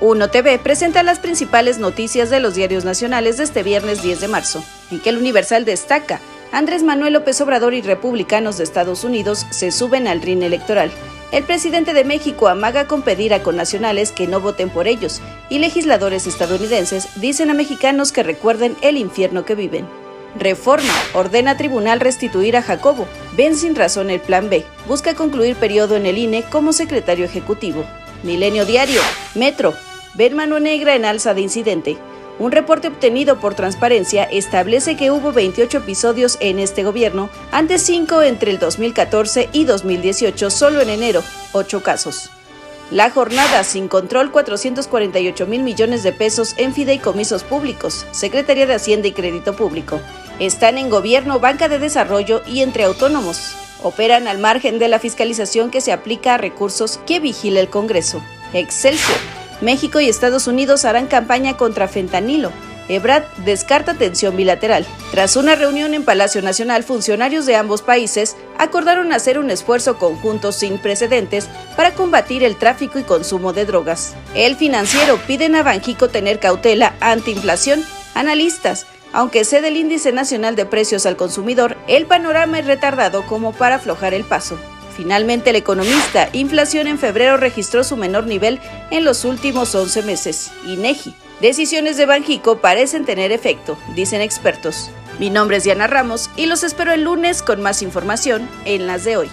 Uno TV presenta las principales noticias de los diarios nacionales de este viernes 10 de marzo, en que el Universal destaca Andrés Manuel López Obrador y republicanos de Estados Unidos se suben al rin electoral. El presidente de México amaga con pedir a connacionales que no voten por ellos, y legisladores estadounidenses dicen a mexicanos que recuerden el infierno que viven. Reforma. Ordena tribunal restituir a Jacobo. Ven sin razón el plan B. Busca concluir periodo en el INE como secretario ejecutivo. Milenio Diario. Metro. Ven mano negra en alza de incidente. Un reporte obtenido por Transparencia establece que hubo 28 episodios en este gobierno, antes 5 entre el 2014 y 2018, solo en enero, 8 casos. La jornada sin control 448 mil millones de pesos en fideicomisos públicos, Secretaría de Hacienda y Crédito Público. Están en gobierno, banca de desarrollo y entre autónomos. Operan al margen de la fiscalización que se aplica a recursos que vigila el Congreso. Excelsior. México y Estados Unidos harán campaña contra fentanilo. Ebrard descarta tensión bilateral. Tras una reunión en Palacio Nacional, funcionarios de ambos países acordaron hacer un esfuerzo conjunto sin precedentes para combatir el tráfico y consumo de drogas. El financiero piden a Banjico tener cautela ante inflación. Analistas, aunque cede el índice nacional de precios al consumidor, el panorama es retardado como para aflojar el paso. Finalmente, el economista, inflación en febrero registró su menor nivel en los últimos 11 meses. INEGI. Decisiones de Banjico parecen tener efecto, dicen expertos. Mi nombre es Diana Ramos y los espero el lunes con más información en las de hoy.